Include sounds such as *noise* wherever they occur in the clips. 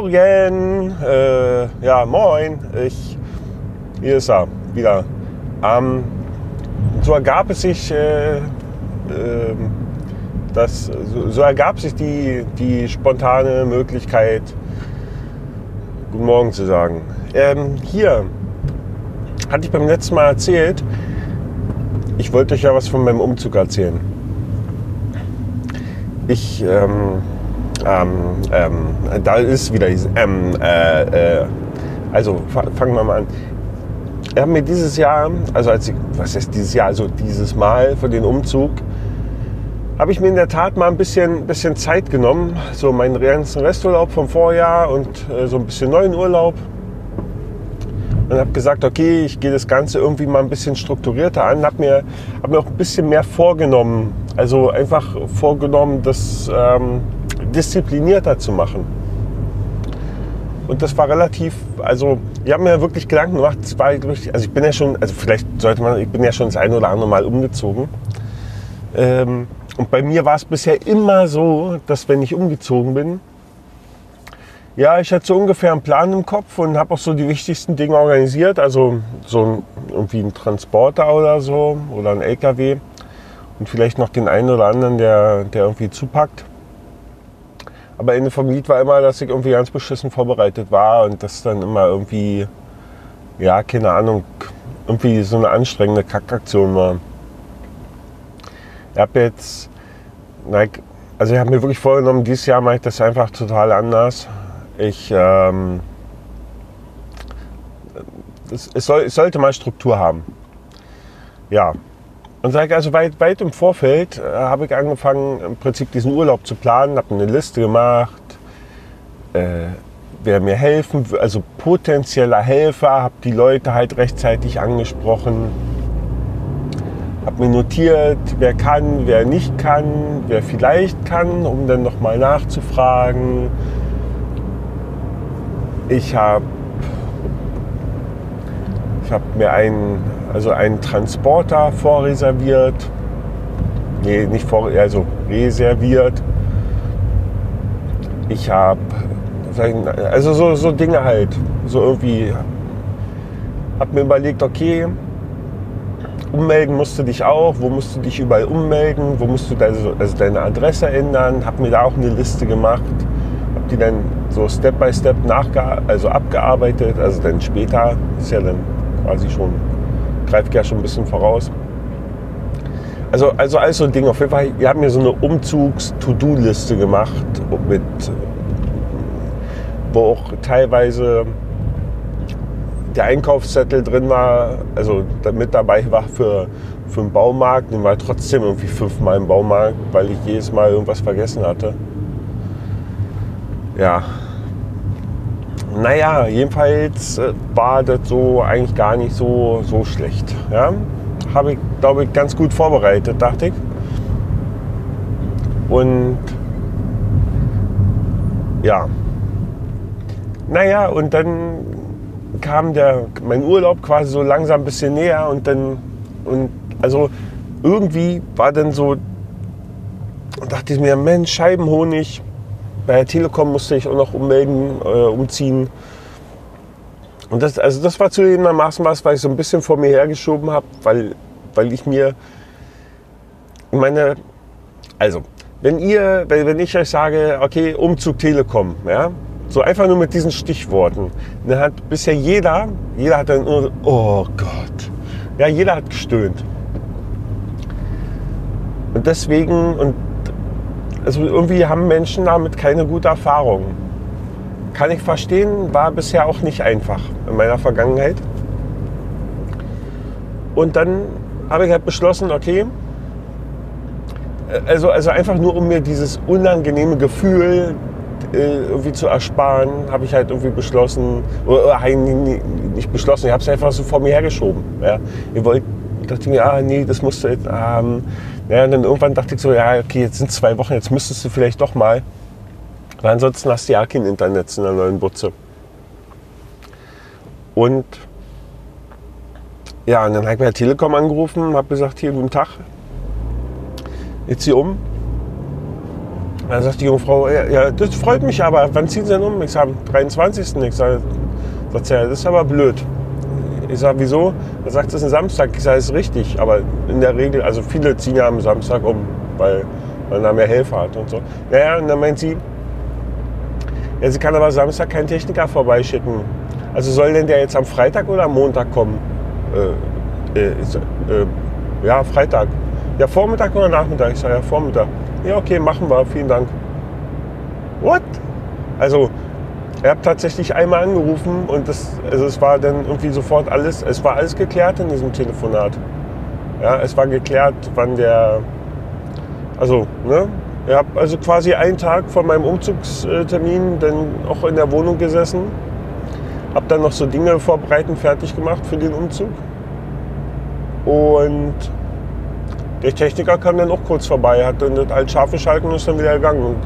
Morgen, äh, ja moin, ich, hier ist er wieder. Ähm, so ergab es sich, äh, äh, das, so, so, ergab sich die, die spontane Möglichkeit, Guten Morgen zu sagen. Ähm, hier, hatte ich beim letzten Mal erzählt, ich wollte euch ja was von meinem Umzug erzählen. Ich, ähm, ähm, ähm, da ist wieder dieses, ähm, äh, äh, also fangen wir mal an. Wir haben mir dieses Jahr, also als ich, was heißt dieses Jahr, also dieses Mal für den Umzug, habe ich mir in der Tat mal ein bisschen, bisschen Zeit genommen, so meinen ganzen Resturlaub vom Vorjahr und äh, so ein bisschen neuen Urlaub. Und habe gesagt, okay, ich gehe das Ganze irgendwie mal ein bisschen strukturierter an, habe mir, hab mir auch ein bisschen mehr vorgenommen, also einfach vorgenommen, das ähm, disziplinierter zu machen. Und das war relativ, also ich habe mir wirklich Gedanken gemacht, war, also ich bin ja schon, also vielleicht sollte man, ich bin ja schon das ein oder andere Mal umgezogen. Ähm, und bei mir war es bisher immer so, dass wenn ich umgezogen bin, ja, ich hatte so ungefähr einen Plan im Kopf und habe auch so die wichtigsten Dinge organisiert. Also so ein, irgendwie ein Transporter oder so oder ein LKW und vielleicht noch den einen oder anderen, der, der irgendwie zupackt. Aber Ende vom Lied war immer, dass ich irgendwie ganz beschissen vorbereitet war und das dann immer irgendwie, ja, keine Ahnung, irgendwie so eine anstrengende Kackaktion war. Ich habe jetzt, also ich habe mir wirklich vorgenommen, dieses Jahr mache ich das einfach total anders. Ich, ähm, es, es, soll, es sollte mal Struktur haben. Ja. Und sage also weit, weit im Vorfeld äh, habe ich angefangen, im Prinzip diesen Urlaub zu planen, habe eine Liste gemacht, äh, wer mir helfen, also potenzieller Helfer, habe die Leute halt rechtzeitig angesprochen, habe mir notiert, wer kann, wer nicht kann, wer vielleicht kann, um dann nochmal nachzufragen. Ich habe ich hab mir einen, also einen Transporter vorreserviert. Nee, nicht vor, also reserviert. Ich habe, also so, so Dinge halt, so irgendwie, habe mir überlegt, okay, ummelden musst du dich auch, wo musst du dich überall ummelden, wo musst du deine, also deine Adresse ändern, habe mir da auch eine Liste gemacht, habe die dann so Step by Step also abgearbeitet. Also dann später ist ja dann quasi schon, greift ja schon ein bisschen voraus. Also, also alles so ein Ding. Auf jeden Fall, wir haben mir so eine Umzugs-To-Do-Liste gemacht, mit, wo auch teilweise der Einkaufszettel drin war, also mit dabei war für, für einen Baumarkt. Den war trotzdem irgendwie fünfmal im Baumarkt, weil ich jedes Mal irgendwas vergessen hatte. Ja, naja, jedenfalls äh, war das so eigentlich gar nicht so, so schlecht. Ja? Habe ich, glaube ich, ganz gut vorbereitet, dachte ich. Und ja, naja, und dann kam der, mein Urlaub quasi so langsam ein bisschen näher und dann, und also irgendwie war dann so, dachte ich mir, Mensch, Scheibenhonig, bei der Telekom musste ich auch noch ummelden, äh, umziehen. Und das, also das war zugegebenermaßen was, weil ich so ein bisschen vor mir hergeschoben habe, weil, weil ich mir meine, also wenn ihr, wenn ich euch sage, okay, Umzug Telekom, ja, so einfach nur mit diesen Stichworten, dann hat bisher jeder, jeder hat dann oh Gott, ja, jeder hat gestöhnt. Und deswegen, und also irgendwie haben Menschen damit keine gute Erfahrung. Kann ich verstehen, war bisher auch nicht einfach in meiner Vergangenheit. Und dann habe ich halt beschlossen, okay, also, also einfach nur um mir dieses unangenehme Gefühl äh, irgendwie zu ersparen, habe ich halt irgendwie beschlossen, oder nicht beschlossen, ich habe es einfach so vor mir hergeschoben. Ja. Ich wollte, dachte mir, ah nee, das musst du jetzt haben. Ähm, ja, und dann irgendwann dachte ich so, ja, okay, jetzt sind zwei Wochen, jetzt müsstest du vielleicht doch mal. Weil ansonsten hast du ja kein Internet in der neuen Butze. Und ja, und dann habe ich bei Telekom angerufen, habe gesagt, hier, guten Tag, jetzt hier um. Dann sagt die junge Frau, ja, ja, das freut mich aber, wann ziehen Sie denn um? Ich sage, am 23. Ich sage, das ist aber blöd. Ich sage, wieso? Dann sagt, das ist ein Samstag. Ich sage, das ist richtig, aber in der Regel, also viele ziehen ja am Samstag um, weil man da mehr Helfer hat und so. Naja, und dann meint sie, ja, sie kann aber Samstag keinen Techniker vorbeischicken. Also soll denn der jetzt am Freitag oder am Montag kommen? Äh, äh, äh, ja, Freitag. Ja, Vormittag oder Nachmittag? Ich sage, ja, Vormittag. Ja, okay, machen wir, vielen Dank. What? Also, er hat tatsächlich einmal angerufen und das, also es war dann irgendwie sofort alles, es war alles geklärt in diesem Telefonat. Ja, es war geklärt, wann der, also, ne? Ich habe also quasi einen Tag vor meinem Umzugstermin dann auch in der Wohnung gesessen, habe dann noch so Dinge vorbereiten, fertig gemacht für den Umzug. Und der Techniker kam dann auch kurz vorbei, hat dann das alt scharf geschalten und ist dann wieder gegangen. Und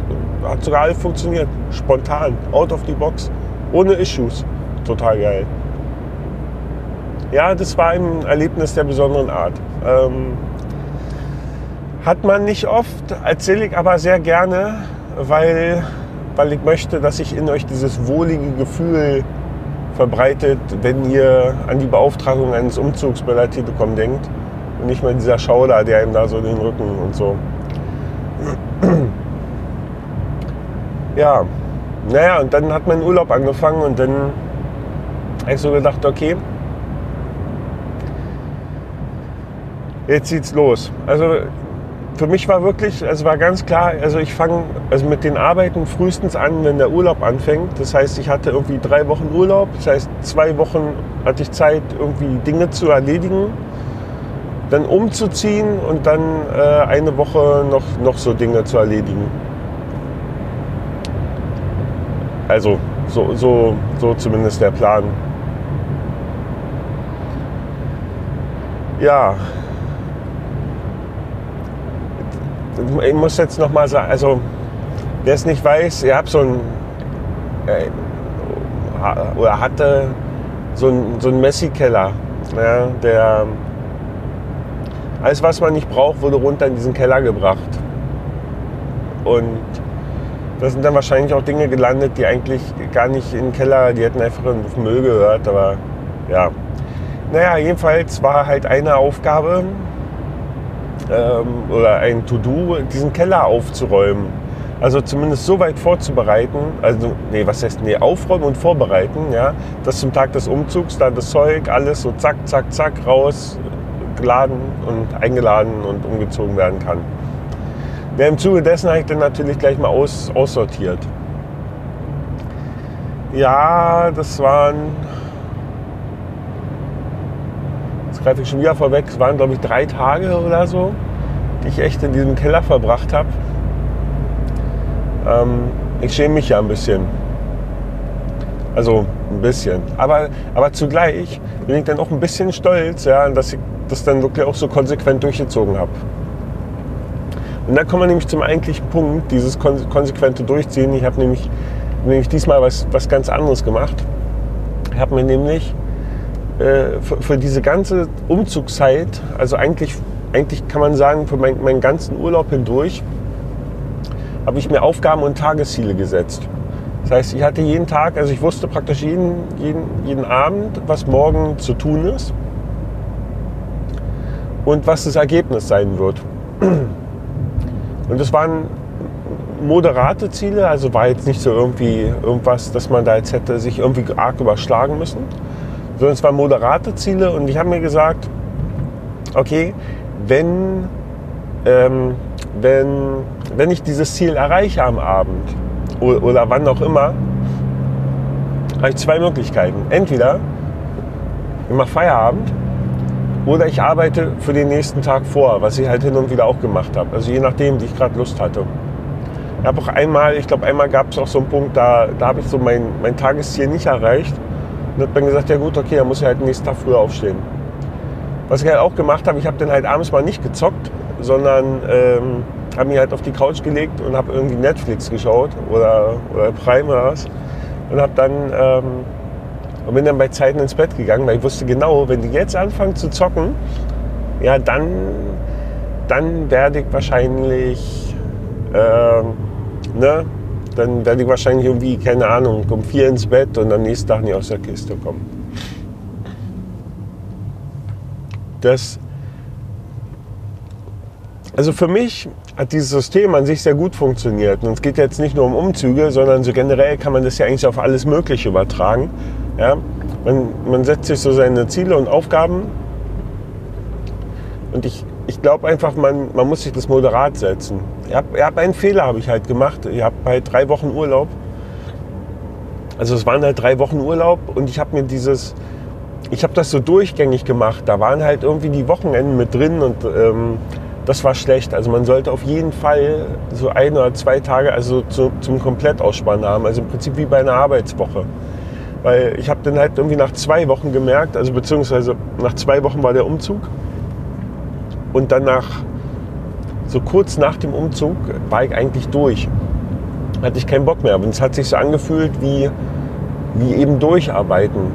hat sogar alles funktioniert. Spontan, out of the box, ohne Issues. Total geil. Ja, das war ein Erlebnis der besonderen Art. Ähm, hat man nicht oft, erzähle ich aber sehr gerne, weil, weil ich möchte, dass sich in euch dieses wohlige Gefühl verbreitet, wenn ihr an die Beauftragung eines Umzugs bei der Telekom denkt und nicht mal dieser Schauder, der ihm da so den Rücken und so. Ja, naja, und dann hat mein Urlaub angefangen und dann habe ich so gedacht, okay, jetzt zieht's los. Also für mich war wirklich, es war ganz klar, also ich fange also mit den Arbeiten frühestens an, wenn der Urlaub anfängt. Das heißt, ich hatte irgendwie drei Wochen Urlaub. Das heißt, zwei Wochen hatte ich Zeit, irgendwie Dinge zu erledigen, dann umzuziehen und dann äh, eine Woche noch, noch so Dinge zu erledigen. Also so, so, so zumindest der Plan. Ja, ich muss jetzt noch mal sagen, also wer es nicht weiß, ihr habt so ein äh, oder hatte so ein, so Messi-Keller, ja, der alles, was man nicht braucht, wurde runter in diesen Keller gebracht. Und da sind dann wahrscheinlich auch Dinge gelandet, die eigentlich gar nicht in den Keller, die hätten einfach in Müll gehört, aber ja. Naja, jedenfalls war halt eine Aufgabe, ähm, oder ein To-Do, diesen Keller aufzuräumen. Also zumindest so weit vorzubereiten, also nee, was heißt nee, aufräumen und vorbereiten, ja, dass zum Tag des Umzugs da das Zeug alles so zack, zack, zack raus geladen und eingeladen und umgezogen werden kann. Ja, Im Zuge dessen habe ich dann natürlich gleich mal aus, aussortiert. Ja, das waren greife ich schon wieder vorweg, es waren glaube ich drei Tage oder so, die ich echt in diesem Keller verbracht habe. Ähm, ich schäme mich ja ein bisschen. Also ein bisschen. Aber, aber zugleich bin ich dann auch ein bisschen stolz, ja, dass ich das dann wirklich auch so konsequent durchgezogen habe. Und dann kommen wir nämlich zum eigentlichen Punkt, dieses konsequente Durchziehen. Ich habe nämlich, nämlich diesmal was, was ganz anderes gemacht. Ich habe mir nämlich äh, für, für, diese ganze Umzugszeit, also eigentlich, eigentlich kann man sagen, für mein, meinen ganzen Urlaub hindurch, habe ich mir Aufgaben und Tagesziele gesetzt. Das heißt, ich hatte jeden Tag, also ich wusste praktisch jeden, jeden, jeden Abend, was morgen zu tun ist und was das Ergebnis sein wird. *clears throat* Und das waren moderate Ziele, also war jetzt nicht so irgendwie irgendwas, dass man da jetzt hätte sich irgendwie arg überschlagen müssen, sondern es waren moderate Ziele und ich habe mir gesagt, okay, wenn, ähm, wenn, wenn ich dieses Ziel erreiche am Abend oder, oder wann auch immer, habe ich zwei Möglichkeiten. Entweder ich mache Feierabend oder ich arbeite für den nächsten Tag vor, was ich halt hin und wieder auch gemacht habe. Also je nachdem, wie ich gerade Lust hatte. Ich habe auch einmal, ich glaube einmal gab es auch so einen Punkt, da, da habe ich so mein, mein Tagesziel nicht erreicht. Und hat dann gesagt, ja gut, okay, dann muss ich halt nächsten Tag früher aufstehen. Was ich halt auch gemacht habe, ich habe dann halt abends mal nicht gezockt, sondern ähm, habe mich halt auf die Couch gelegt und habe irgendwie Netflix geschaut oder, oder Prime oder was. Und habe dann ähm, und bin dann bei Zeiten ins Bett gegangen, weil ich wusste genau, wenn die jetzt anfangen zu zocken, ja, dann, dann werde ich wahrscheinlich ähm, ne, dann werde ich wahrscheinlich irgendwie, keine Ahnung, um vier ins Bett und am nächsten Tag nicht aus der Kiste kommen. Das, also für mich hat dieses System an sich sehr gut funktioniert. Und es geht jetzt nicht nur um Umzüge, sondern so generell kann man das ja eigentlich auf alles Mögliche übertragen. Ja? Man, man setzt sich so seine Ziele und Aufgaben. Und ich, ich glaube einfach, man, man muss sich das moderat setzen. Ich habe hab einen Fehler habe ich halt gemacht. Ich habe bei drei Wochen Urlaub. Also es waren halt drei Wochen Urlaub und ich habe mir dieses, ich habe das so durchgängig gemacht. Da waren halt irgendwie die Wochenenden mit drin und ähm, das war schlecht. Also man sollte auf jeden Fall so ein oder zwei Tage also zu, zum Komplettausspannen haben. Also im Prinzip wie bei einer Arbeitswoche. Weil ich habe dann halt irgendwie nach zwei Wochen gemerkt, also beziehungsweise nach zwei Wochen war der Umzug. Und dann nach, so kurz nach dem Umzug war ich eigentlich durch. Hatte ich keinen Bock mehr. Und es hat sich so angefühlt wie, wie eben durcharbeiten.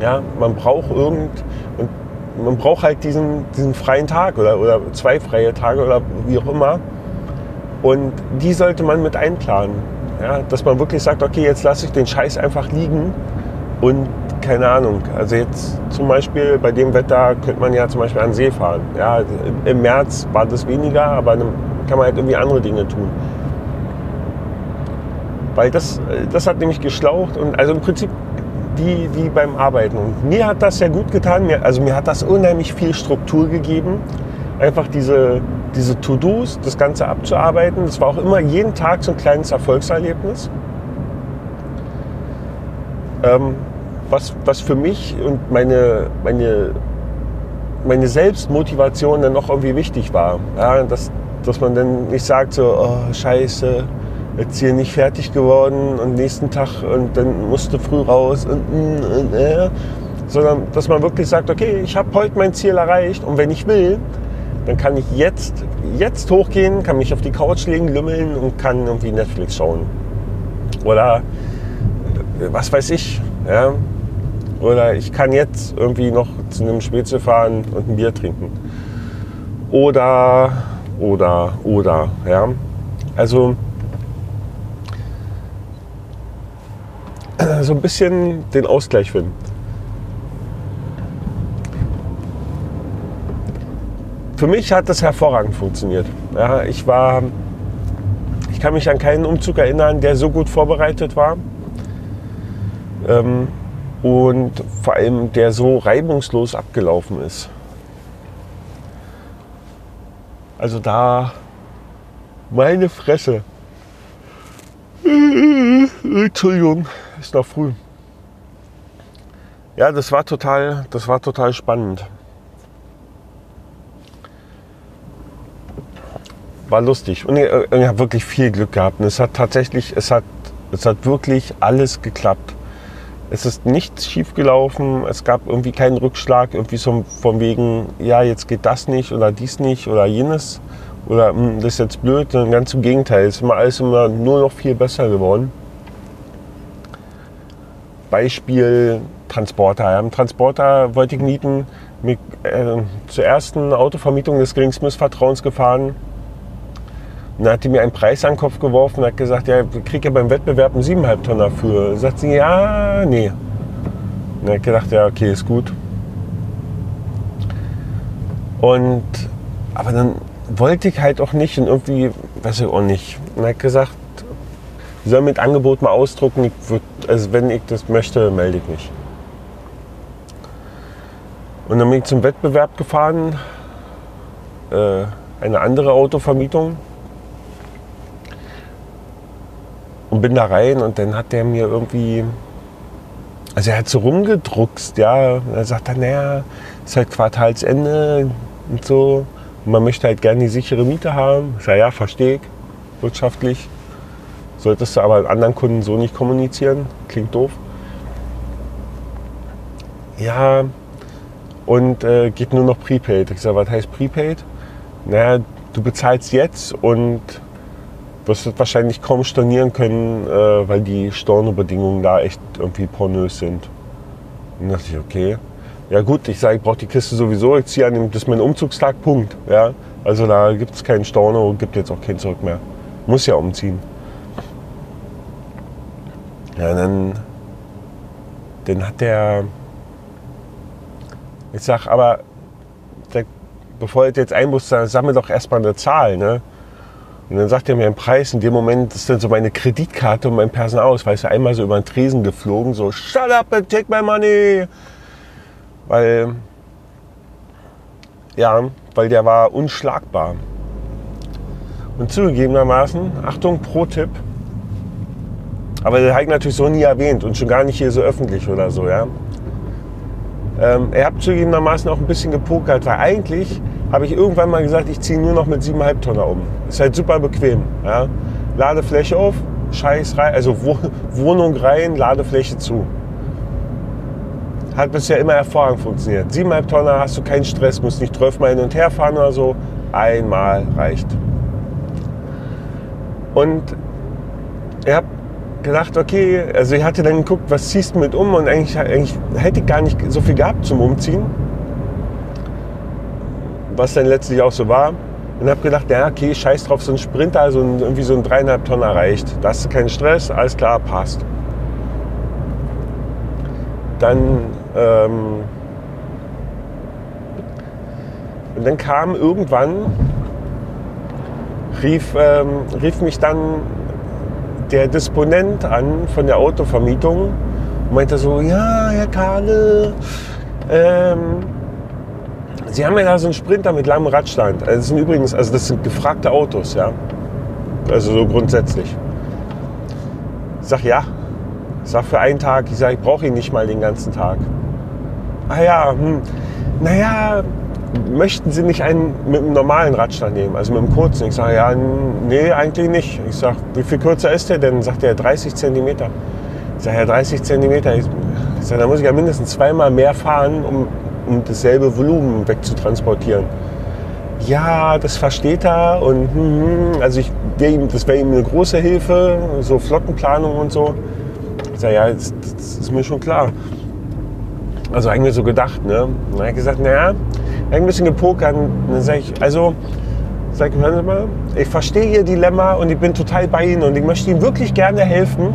Ja, man braucht irgend, und man braucht halt diesen, diesen freien Tag oder, oder zwei freie Tage oder wie auch immer. Und die sollte man mit einplanen. Ja, dass man wirklich sagt, okay, jetzt lasse ich den Scheiß einfach liegen und keine Ahnung. Also jetzt zum Beispiel bei dem Wetter könnte man ja zum Beispiel an den See fahren. Ja, Im März war das weniger, aber dann kann man halt irgendwie andere Dinge tun. Weil das, das hat nämlich geschlaucht und also im Prinzip wie, wie beim Arbeiten. Und mir hat das sehr gut getan. Also mir hat das unheimlich viel Struktur gegeben. Einfach diese, diese To-Dos, das Ganze abzuarbeiten. Das war auch immer jeden Tag so ein kleines Erfolgserlebnis. Ähm, was, was für mich und meine, meine, meine Selbstmotivation dann noch irgendwie wichtig war. Ja, dass, dass man dann nicht sagt so, oh, scheiße, jetzt hier nicht fertig geworden und nächsten Tag und dann musste früh raus und, und äh, sondern dass man wirklich sagt, okay, ich habe heute mein Ziel erreicht und wenn ich will, dann kann ich jetzt, jetzt hochgehen, kann mich auf die Couch legen, lümmeln und kann irgendwie Netflix schauen. Oder äh, was weiß ich. Ja? Oder ich kann jetzt irgendwie noch zu einem Spätzle fahren und ein Bier trinken. Oder, oder, oder. Ja? Also so ein bisschen den Ausgleich finden. Für mich hat das hervorragend funktioniert. Ja, ich war, ich kann mich an keinen Umzug erinnern, der so gut vorbereitet war. Ähm, und vor allem der so reibungslos abgelaufen ist. Also da meine Fresse. Entschuldigung ist noch früh. Ja, das war total, das war total spannend. War lustig und ich, ich habe wirklich viel Glück gehabt. Und es hat tatsächlich, es hat, es hat wirklich alles geklappt. Es ist nichts schief gelaufen. Es gab irgendwie keinen Rückschlag, irgendwie so von wegen, ja, jetzt geht das nicht oder dies nicht oder jenes oder hm, das ist jetzt blöd. Ganz im Gegenteil, es ist immer alles immer nur noch viel besser geworden. Beispiel Transporter. Ja, einen Transporter wollte ich mieten, mit, äh, zur ersten Autovermietung des geringsten Missvertrauens gefahren. Dann hat die mir einen Preis an den Kopf geworfen und hat gesagt, ja, ich kriege ja beim Wettbewerb einen 7,5 Tonnen dafür. Da sagt sie, ja, nee. Dann hat gedacht, ja, okay, ist gut. Und, aber dann wollte ich halt auch nicht und irgendwie, weiß ich auch nicht. Er hat gesagt, Sie sollen mit Angebot mal ausdrucken. Würd, also wenn ich das möchte, melde ich mich. Und dann bin ich zum Wettbewerb gefahren, äh, eine andere Autovermietung. Und bin da rein und dann hat der mir irgendwie, also er hat so rumgedruckst, ja. Und er sagt dann, naja, ist halt Quartalsende und so. Und man möchte halt gerne die sichere Miete haben. Ich sage, ja, verstehe ich, wirtschaftlich. Solltest du aber anderen Kunden so nicht kommunizieren. Klingt doof. Ja, und äh, geht nur noch Prepaid. Ich sage, was heißt Prepaid? Naja, du bezahlst jetzt und wirst es wahrscheinlich kaum stornieren können, äh, weil die Stornobedingungen da echt irgendwie pornös sind. Und dachte ich, okay. Ja gut, ich sage, ich brauche die Kiste sowieso. Ich ziehe an dem, das ist mein Umzugstag, Punkt. Ja? Also da gibt es keinen Storno, gibt jetzt auch kein Zurück mehr. Muss ja umziehen. Ja, dann, dann hat der, ich sag, aber der, bevor er jetzt einbußt, sag mir doch erstmal eine Zahl, ne? Und dann sagt er mir einen Preis. In dem Moment ist dann so meine Kreditkarte und mein Personalausweis einmal so über den Tresen geflogen. So, shut up and take my money. Weil, ja, weil der war unschlagbar. Und zugegebenermaßen, Achtung, Pro-Tipp. Aber der hat natürlich so nie erwähnt und schon gar nicht hier so öffentlich oder so, ja. Ähm, er hat zugegebenermaßen auch ein bisschen gepokert, weil eigentlich habe ich irgendwann mal gesagt, ich ziehe nur noch mit 7,5 Tonner um. Ist halt super bequem. Ja? Ladefläche auf, Scheiß rein, also Wohnung rein, Ladefläche zu. Hat bisher immer hervorragend funktioniert. 7,5 Tonner hast du keinen Stress, musst nicht 12 Mal hin und her fahren oder so. Einmal reicht. Und ich habe gedacht, okay, also ich hatte dann geguckt, was ziehst du mit um und eigentlich, eigentlich hätte ich gar nicht so viel gehabt zum Umziehen was dann letztlich auch so war. Und habe gedacht, ja, okay, scheiß drauf, so ein Sprinter, also irgendwie so ein dreieinhalb Tonner reicht. Das ist kein Stress, alles klar, passt. Dann, ähm, und dann kam irgendwann, rief, ähm, rief mich dann der Disponent an von der Autovermietung und meinte so, ja, Herr Kahle, ähm, Sie haben ja da so einen Sprinter mit langem Radstand. Also das sind übrigens, also das sind gefragte Autos, ja. Also so grundsätzlich. Ich sag ja. Ich sag für einen Tag, ich sag, ich brauche ihn nicht mal den ganzen Tag. Ah ja, hm, naja, möchten Sie nicht einen mit einem normalen Radstand nehmen, also mit einem kurzen? Ich sage, ja, nee, eigentlich nicht. Ich sage, wie viel kürzer ist der denn? Sagt er, 30 cm. Ich sage, ja, 30 cm. Ich sage, da muss ich ja mindestens zweimal mehr fahren, um um dasselbe Volumen wegzutransportieren. Ja, das versteht er und hm, hm also ich, das wäre ihm eine große Hilfe, so Flottenplanung und so. Ich sage, ja, das, das, ist mir schon klar. Also eigentlich so gedacht, ne? Und dann hat gesagt, naja, ein bisschen gepokert. Und dann sage ich, also, sag ich, hören Sie mal, ich verstehe Ihr Dilemma und ich bin total bei Ihnen und ich möchte Ihnen wirklich gerne helfen.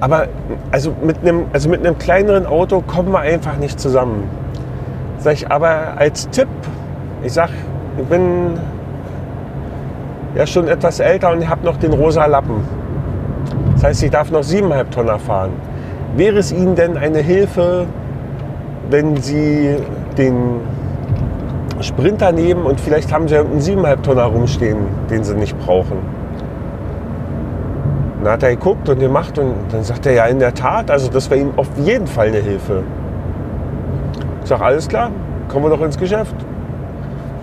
Aber also mit, einem, also mit einem kleineren Auto kommen wir einfach nicht zusammen. Sag ich, aber als Tipp, ich sag, ich bin ja schon etwas älter und ich habe noch den rosa Lappen. Das heißt, ich darf noch 7,5 Tonner fahren. Wäre es Ihnen denn eine Hilfe, wenn Sie den Sprinter nehmen und vielleicht haben Sie einen 7,5 Tonner rumstehen, den Sie nicht brauchen? Dann hat er geguckt und gemacht und dann sagt er, ja in der Tat, also das wäre ihm auf jeden Fall eine Hilfe. Ich sage, alles klar, kommen wir doch ins Geschäft.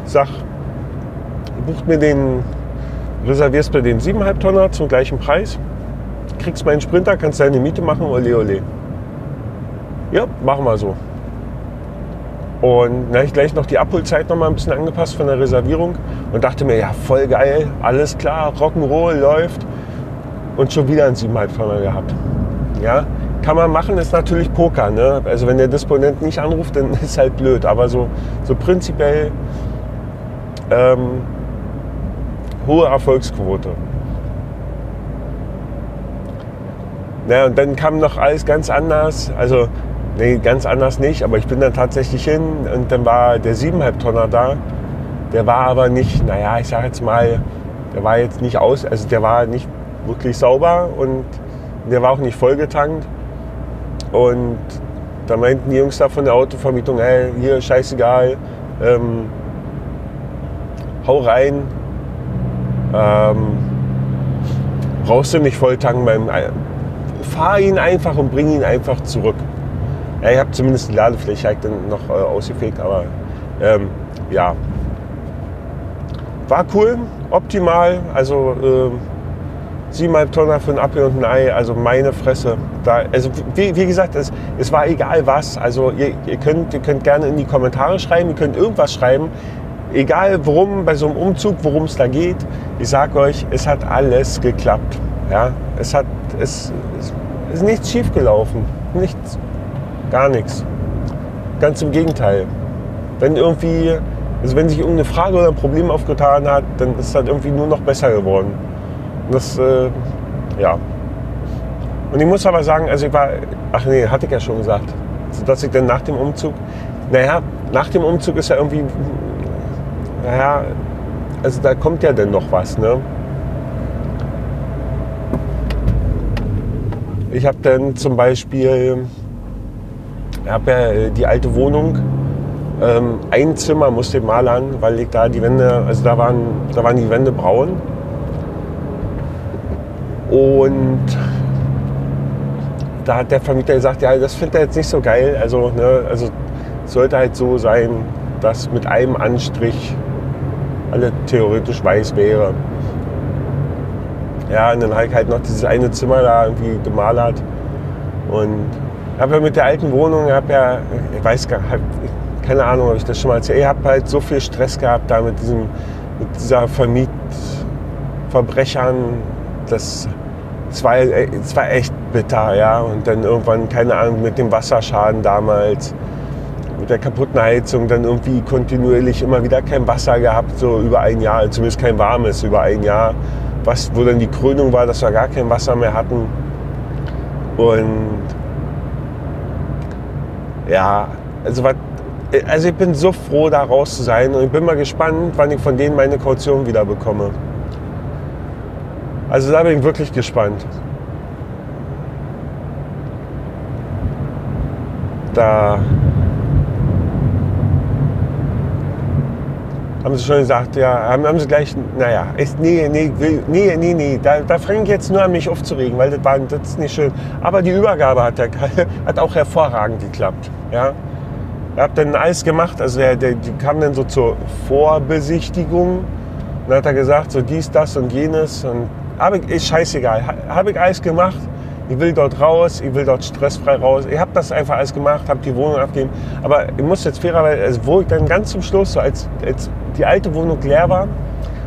Ich sage, bucht mir den, reservierst mir den 7,5 Tonner zum gleichen Preis, kriegst meinen Sprinter, kannst deine Miete machen, ole ole. Ja, machen wir so. Und dann habe ich gleich noch die Abholzeit noch mal ein bisschen angepasst von der Reservierung und dachte mir, ja, voll geil, alles klar, Rock'n'Roll läuft und schon wieder einen 7,5 Tonner gehabt. Ja, kann man machen, ist natürlich Poker. Ne? Also wenn der Disponent nicht anruft, dann *laughs* ist halt blöd. Aber so, so prinzipiell ähm, hohe Erfolgsquote. Naja, und dann kam noch alles ganz anders. Also, nee, ganz anders nicht, aber ich bin dann tatsächlich hin und dann war der 7,5 Tonner da. Der war aber nicht, naja, ich sag jetzt mal, der war jetzt nicht aus, also der war nicht wirklich sauber und der war auch nicht vollgetankt. Und da meinten die Jungs da von der Autovermietung, hey, hier, scheißegal, ähm, hau rein, ähm, brauchst du nicht volltanken beim, fahr ihn einfach und bring ihn einfach zurück. Ja, ich habe zumindest die Ladefläche dann noch äh, ausgefegt, aber ähm, ja, war cool, optimal, also äh, siebeneinhalb Tonner für ein Apfel und ein Ei, also meine Fresse. Da, also wie, wie gesagt, es, es war egal was. Also ihr, ihr, könnt, ihr könnt gerne in die Kommentare schreiben, ihr könnt irgendwas schreiben. Egal worum, bei so einem Umzug, worum es da geht. Ich sage euch, es hat alles geklappt. Ja, es hat, es, es ist nichts schief gelaufen. Nichts. Gar nichts. Ganz im Gegenteil. Wenn irgendwie Also wenn sich irgendeine Frage oder ein Problem aufgetan hat, dann ist das irgendwie nur noch besser geworden. Das, äh, ja. Und ich muss aber sagen, also ich war, ach nee, hatte ich ja schon gesagt, dass ich dann nach dem Umzug, naja, nach dem Umzug ist ja irgendwie, naja, also da kommt ja dann noch was, ne? Ich habe dann zum Beispiel, ich habe ja die alte Wohnung, ähm, ein Zimmer musste ich malern, weil ich da die Wände, also da waren, da waren die Wände braun. Und da hat der Vermieter gesagt, ja, das findet er jetzt nicht so geil. Also, ne, also sollte halt so sein, dass mit einem Anstrich alle theoretisch weiß wäre. Ja, und dann habe ich halt noch dieses eine Zimmer da irgendwie gemalert. Und habe ja mit der alten Wohnung, habe ja, ich weiß gar nicht, keine Ahnung, ob ich das schon mal erzählt habe, ich habe halt so viel Stress gehabt da mit, diesem, mit dieser Vermietverbrechern. Das, war, das war echt bitter, ja. Und dann irgendwann, keine Ahnung, mit dem Wasserschaden damals, mit der kaputten Heizung, dann irgendwie kontinuierlich immer wieder kein Wasser gehabt, so über ein Jahr, zumindest kein warmes über ein Jahr. Was, wo dann die Krönung war, dass wir gar kein Wasser mehr hatten. Und ja, also was also ich bin so froh, da raus zu sein und ich bin mal gespannt, wann ich von denen meine Kaution wieder bekomme. Also da bin ich wirklich gespannt. Da haben sie schon gesagt, ja, haben, haben sie gleich, naja, ist, nee, nee, nee, nee, nee, da, da fange ich jetzt nur an mich aufzuregen, weil das, war, das ist nicht schön. Aber die Übergabe hat, *laughs* hat auch hervorragend geklappt. Ja? Ich habe dann alles gemacht. Also der, der, die kam dann so zur Vorbesichtigung. Dann hat er gesagt, so dies, das und jenes. Und hab ich, ist scheißegal. Habe ich alles gemacht. Ich will dort raus, ich will dort stressfrei raus. Ich habe das einfach alles gemacht, habe die Wohnung abgegeben. Aber ich muss jetzt fairerweise, also wo ich dann ganz zum Schluss, so als, als die alte Wohnung leer war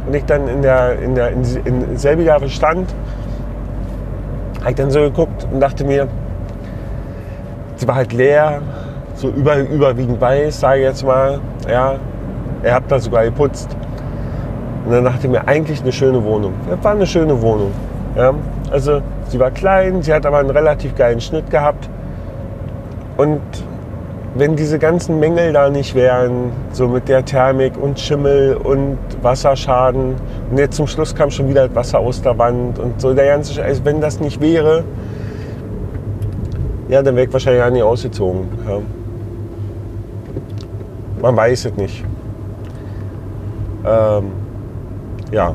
und ich dann in der, in der in, in selbiger stand, habe ich dann so geguckt und dachte mir, sie war halt leer, so über, überwiegend weiß, sage ich jetzt mal. Ja, er hat da sogar geputzt. Und dann dachte ich mir, eigentlich eine schöne Wohnung. Das war eine schöne Wohnung. Ja, also sie war klein, sie hat aber einen relativ geilen Schnitt gehabt. Und wenn diese ganzen Mängel da nicht wären, so mit der Thermik und Schimmel und Wasserschaden, und jetzt zum Schluss kam schon wieder Wasser aus der Wand und so der ganze Scheiß, wenn das nicht wäre, ja, dann wäre ich wahrscheinlich gar nicht ausgezogen. Ja. Man weiß es nicht. Ähm, ja.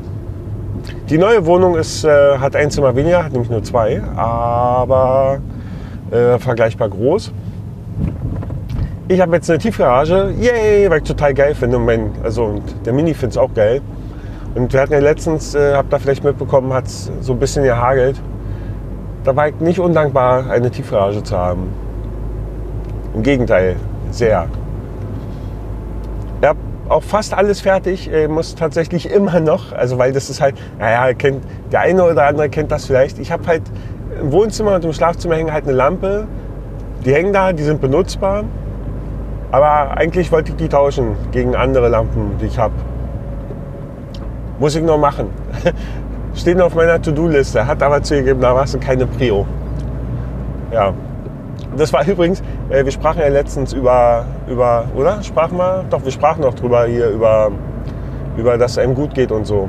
Die neue Wohnung ist, äh, hat ein Zimmer weniger, hat nämlich nur zwei, aber äh, vergleichbar groß. Ich habe jetzt eine Tiefgarage, yay, weil ich total geil finde. mein, also, und der Mini findet es auch geil. Und wir hatten ja letztens, äh, habt ihr vielleicht mitbekommen, hat es so ein bisschen gehagelt. Da war ich nicht undankbar, eine Tiefgarage zu haben. Im Gegenteil, sehr auch fast alles fertig. Ich muss tatsächlich immer noch, also weil das ist halt, naja, kennt, der eine oder andere kennt das vielleicht. Ich habe halt im Wohnzimmer und im Schlafzimmer hängen halt eine Lampe. Die hängen da, die sind benutzbar. Aber eigentlich wollte ich die tauschen gegen andere Lampen, die ich habe. Muss ich noch machen. *laughs* Steht noch auf meiner To-Do-Liste, hat aber zugegebenermaßen keine Prio. Ja, das war übrigens, äh, wir sprachen ja letztens über, über, oder? Sprachen wir? Doch, wir sprachen noch drüber hier, über, über dass es einem gut geht und so.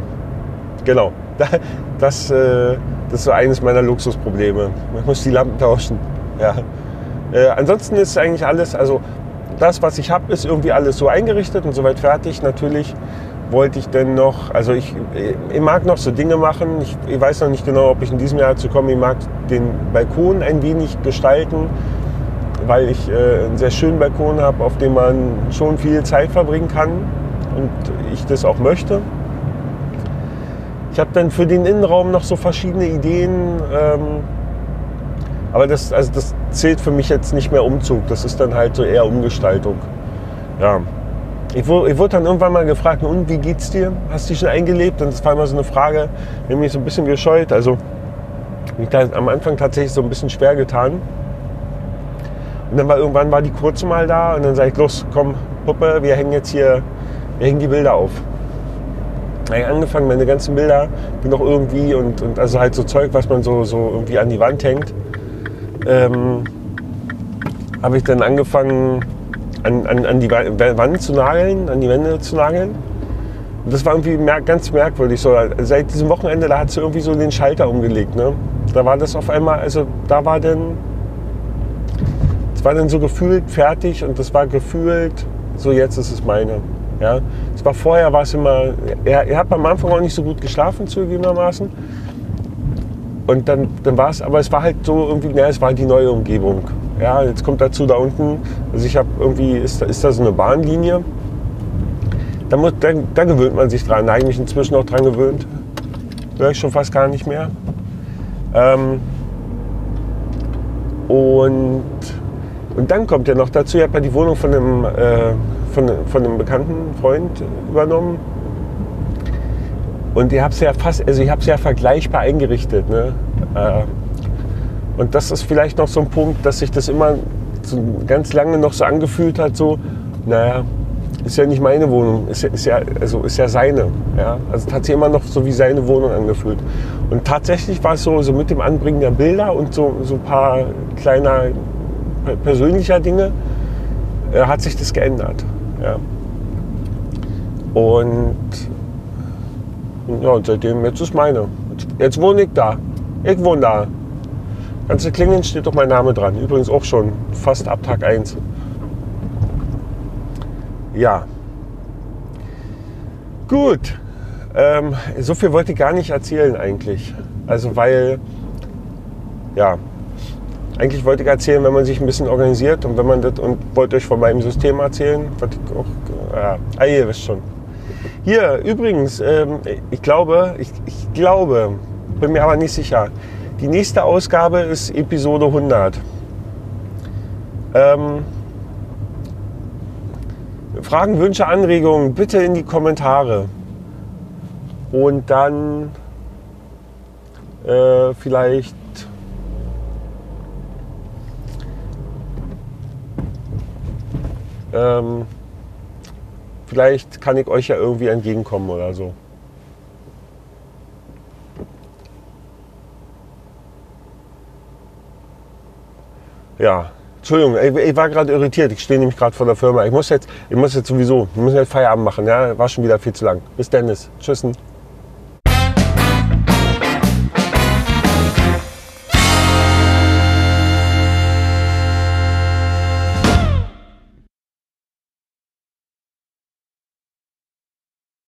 Genau. *laughs* Das, äh, das ist so eines meiner Luxusprobleme. Man muss die Lampen tauschen. Ja. Äh, ansonsten ist eigentlich alles, also das, was ich habe, ist irgendwie alles so eingerichtet und soweit fertig. Natürlich wollte ich denn noch, also ich, ich mag noch so Dinge machen. Ich, ich, weiß noch nicht genau, ob ich in diesem Jahr zu kommen. Ich mag den Balkon ein wenig gestalten, weil ich äh, einen sehr schönen Balkon habe, auf dem man schon viel Zeit verbringen kann und ich das auch möchte. Ich habe dann für den Innenraum noch so verschiedene Ideen, ähm, aber das, also das zählt für mich jetzt nicht mehr Umzug. Das ist dann halt so eher Umgestaltung. Ja. Ich wurde, ich wurde dann irgendwann mal gefragt, und wie geht's dir? Hast du dich schon eingelebt? Und das war immer so eine Frage, die mich so ein bisschen gescheut. Also mich da am Anfang tatsächlich so ein bisschen schwer getan. Und dann war irgendwann war die kurze mal da und dann sage ich, los, komm, Puppe, wir hängen jetzt hier Da hängen die Bilder auf. Da hab ich angefangen, meine ganzen Bilder, die noch irgendwie und, und also halt so Zeug, was man so, so irgendwie an die Wand hängt, ähm, habe ich dann angefangen, an, an, an die Wand zu nageln, an die Wände zu nageln. Und das war irgendwie mer ganz merkwürdig. So, seit diesem Wochenende, da hat sie irgendwie so den Schalter umgelegt. Ne? Da war das auf einmal, also da war dann, es war dann so gefühlt fertig und das war gefühlt, so jetzt ist es meine. Ja? Es war vorher, war es immer, er, er hat am Anfang auch nicht so gut geschlafen, zugegebenermaßen. Und dann, dann war es, aber es war halt so irgendwie, naja, es war die neue Umgebung. Ja, jetzt kommt dazu da unten, also ich habe irgendwie, ist, ist da so eine Bahnlinie. Da, muss, da, da gewöhnt man sich dran, da habe ich mich inzwischen auch dran gewöhnt. Höre ich schon fast gar nicht mehr. Ähm, und, und dann kommt ja noch dazu, ich habe ja die Wohnung von einem, äh, von, von einem bekannten Freund übernommen. Und ich habe es ja fast, also ich habe es ja vergleichbar eingerichtet. Ne? Äh, und das ist vielleicht noch so ein Punkt, dass sich das immer so ganz lange noch so angefühlt hat, so, naja, ist ja nicht meine Wohnung, ist ja, ist ja, also ist ja seine. Ja? Also hat sich immer noch so wie seine Wohnung angefühlt. Und tatsächlich war es so, so mit dem Anbringen der Bilder und so, so ein paar kleiner persönlicher Dinge, äh, hat sich das geändert. Ja. Und, ja, und seitdem, jetzt ist meine. Jetzt, jetzt wohne ich da. Ich wohne da. Ganze Klingeln steht doch mein Name dran. Übrigens auch schon fast ab Tag 1. Ja. Gut. Ähm, so viel wollte ich gar nicht erzählen eigentlich. Also weil, ja, eigentlich wollte ich erzählen, wenn man sich ein bisschen organisiert und wenn man das und wollte euch von meinem System erzählen, was ich auch, ja, ah, ihr wisst schon. Hier, übrigens, ähm, ich glaube, ich, ich glaube, bin mir aber nicht sicher. Die nächste Ausgabe ist Episode 100. Ähm, Fragen, Wünsche, Anregungen bitte in die Kommentare. Und dann äh, vielleicht ähm, vielleicht kann ich euch ja irgendwie entgegenkommen oder so. Ja, Entschuldigung, ich, war gerade irritiert. Ich stehe nämlich gerade vor der Firma. Ich muss jetzt, ich muss jetzt sowieso, wir müssen jetzt Feierabend machen. Ja, war schon wieder viel zu lang. Bis Dennis. Tschüssen.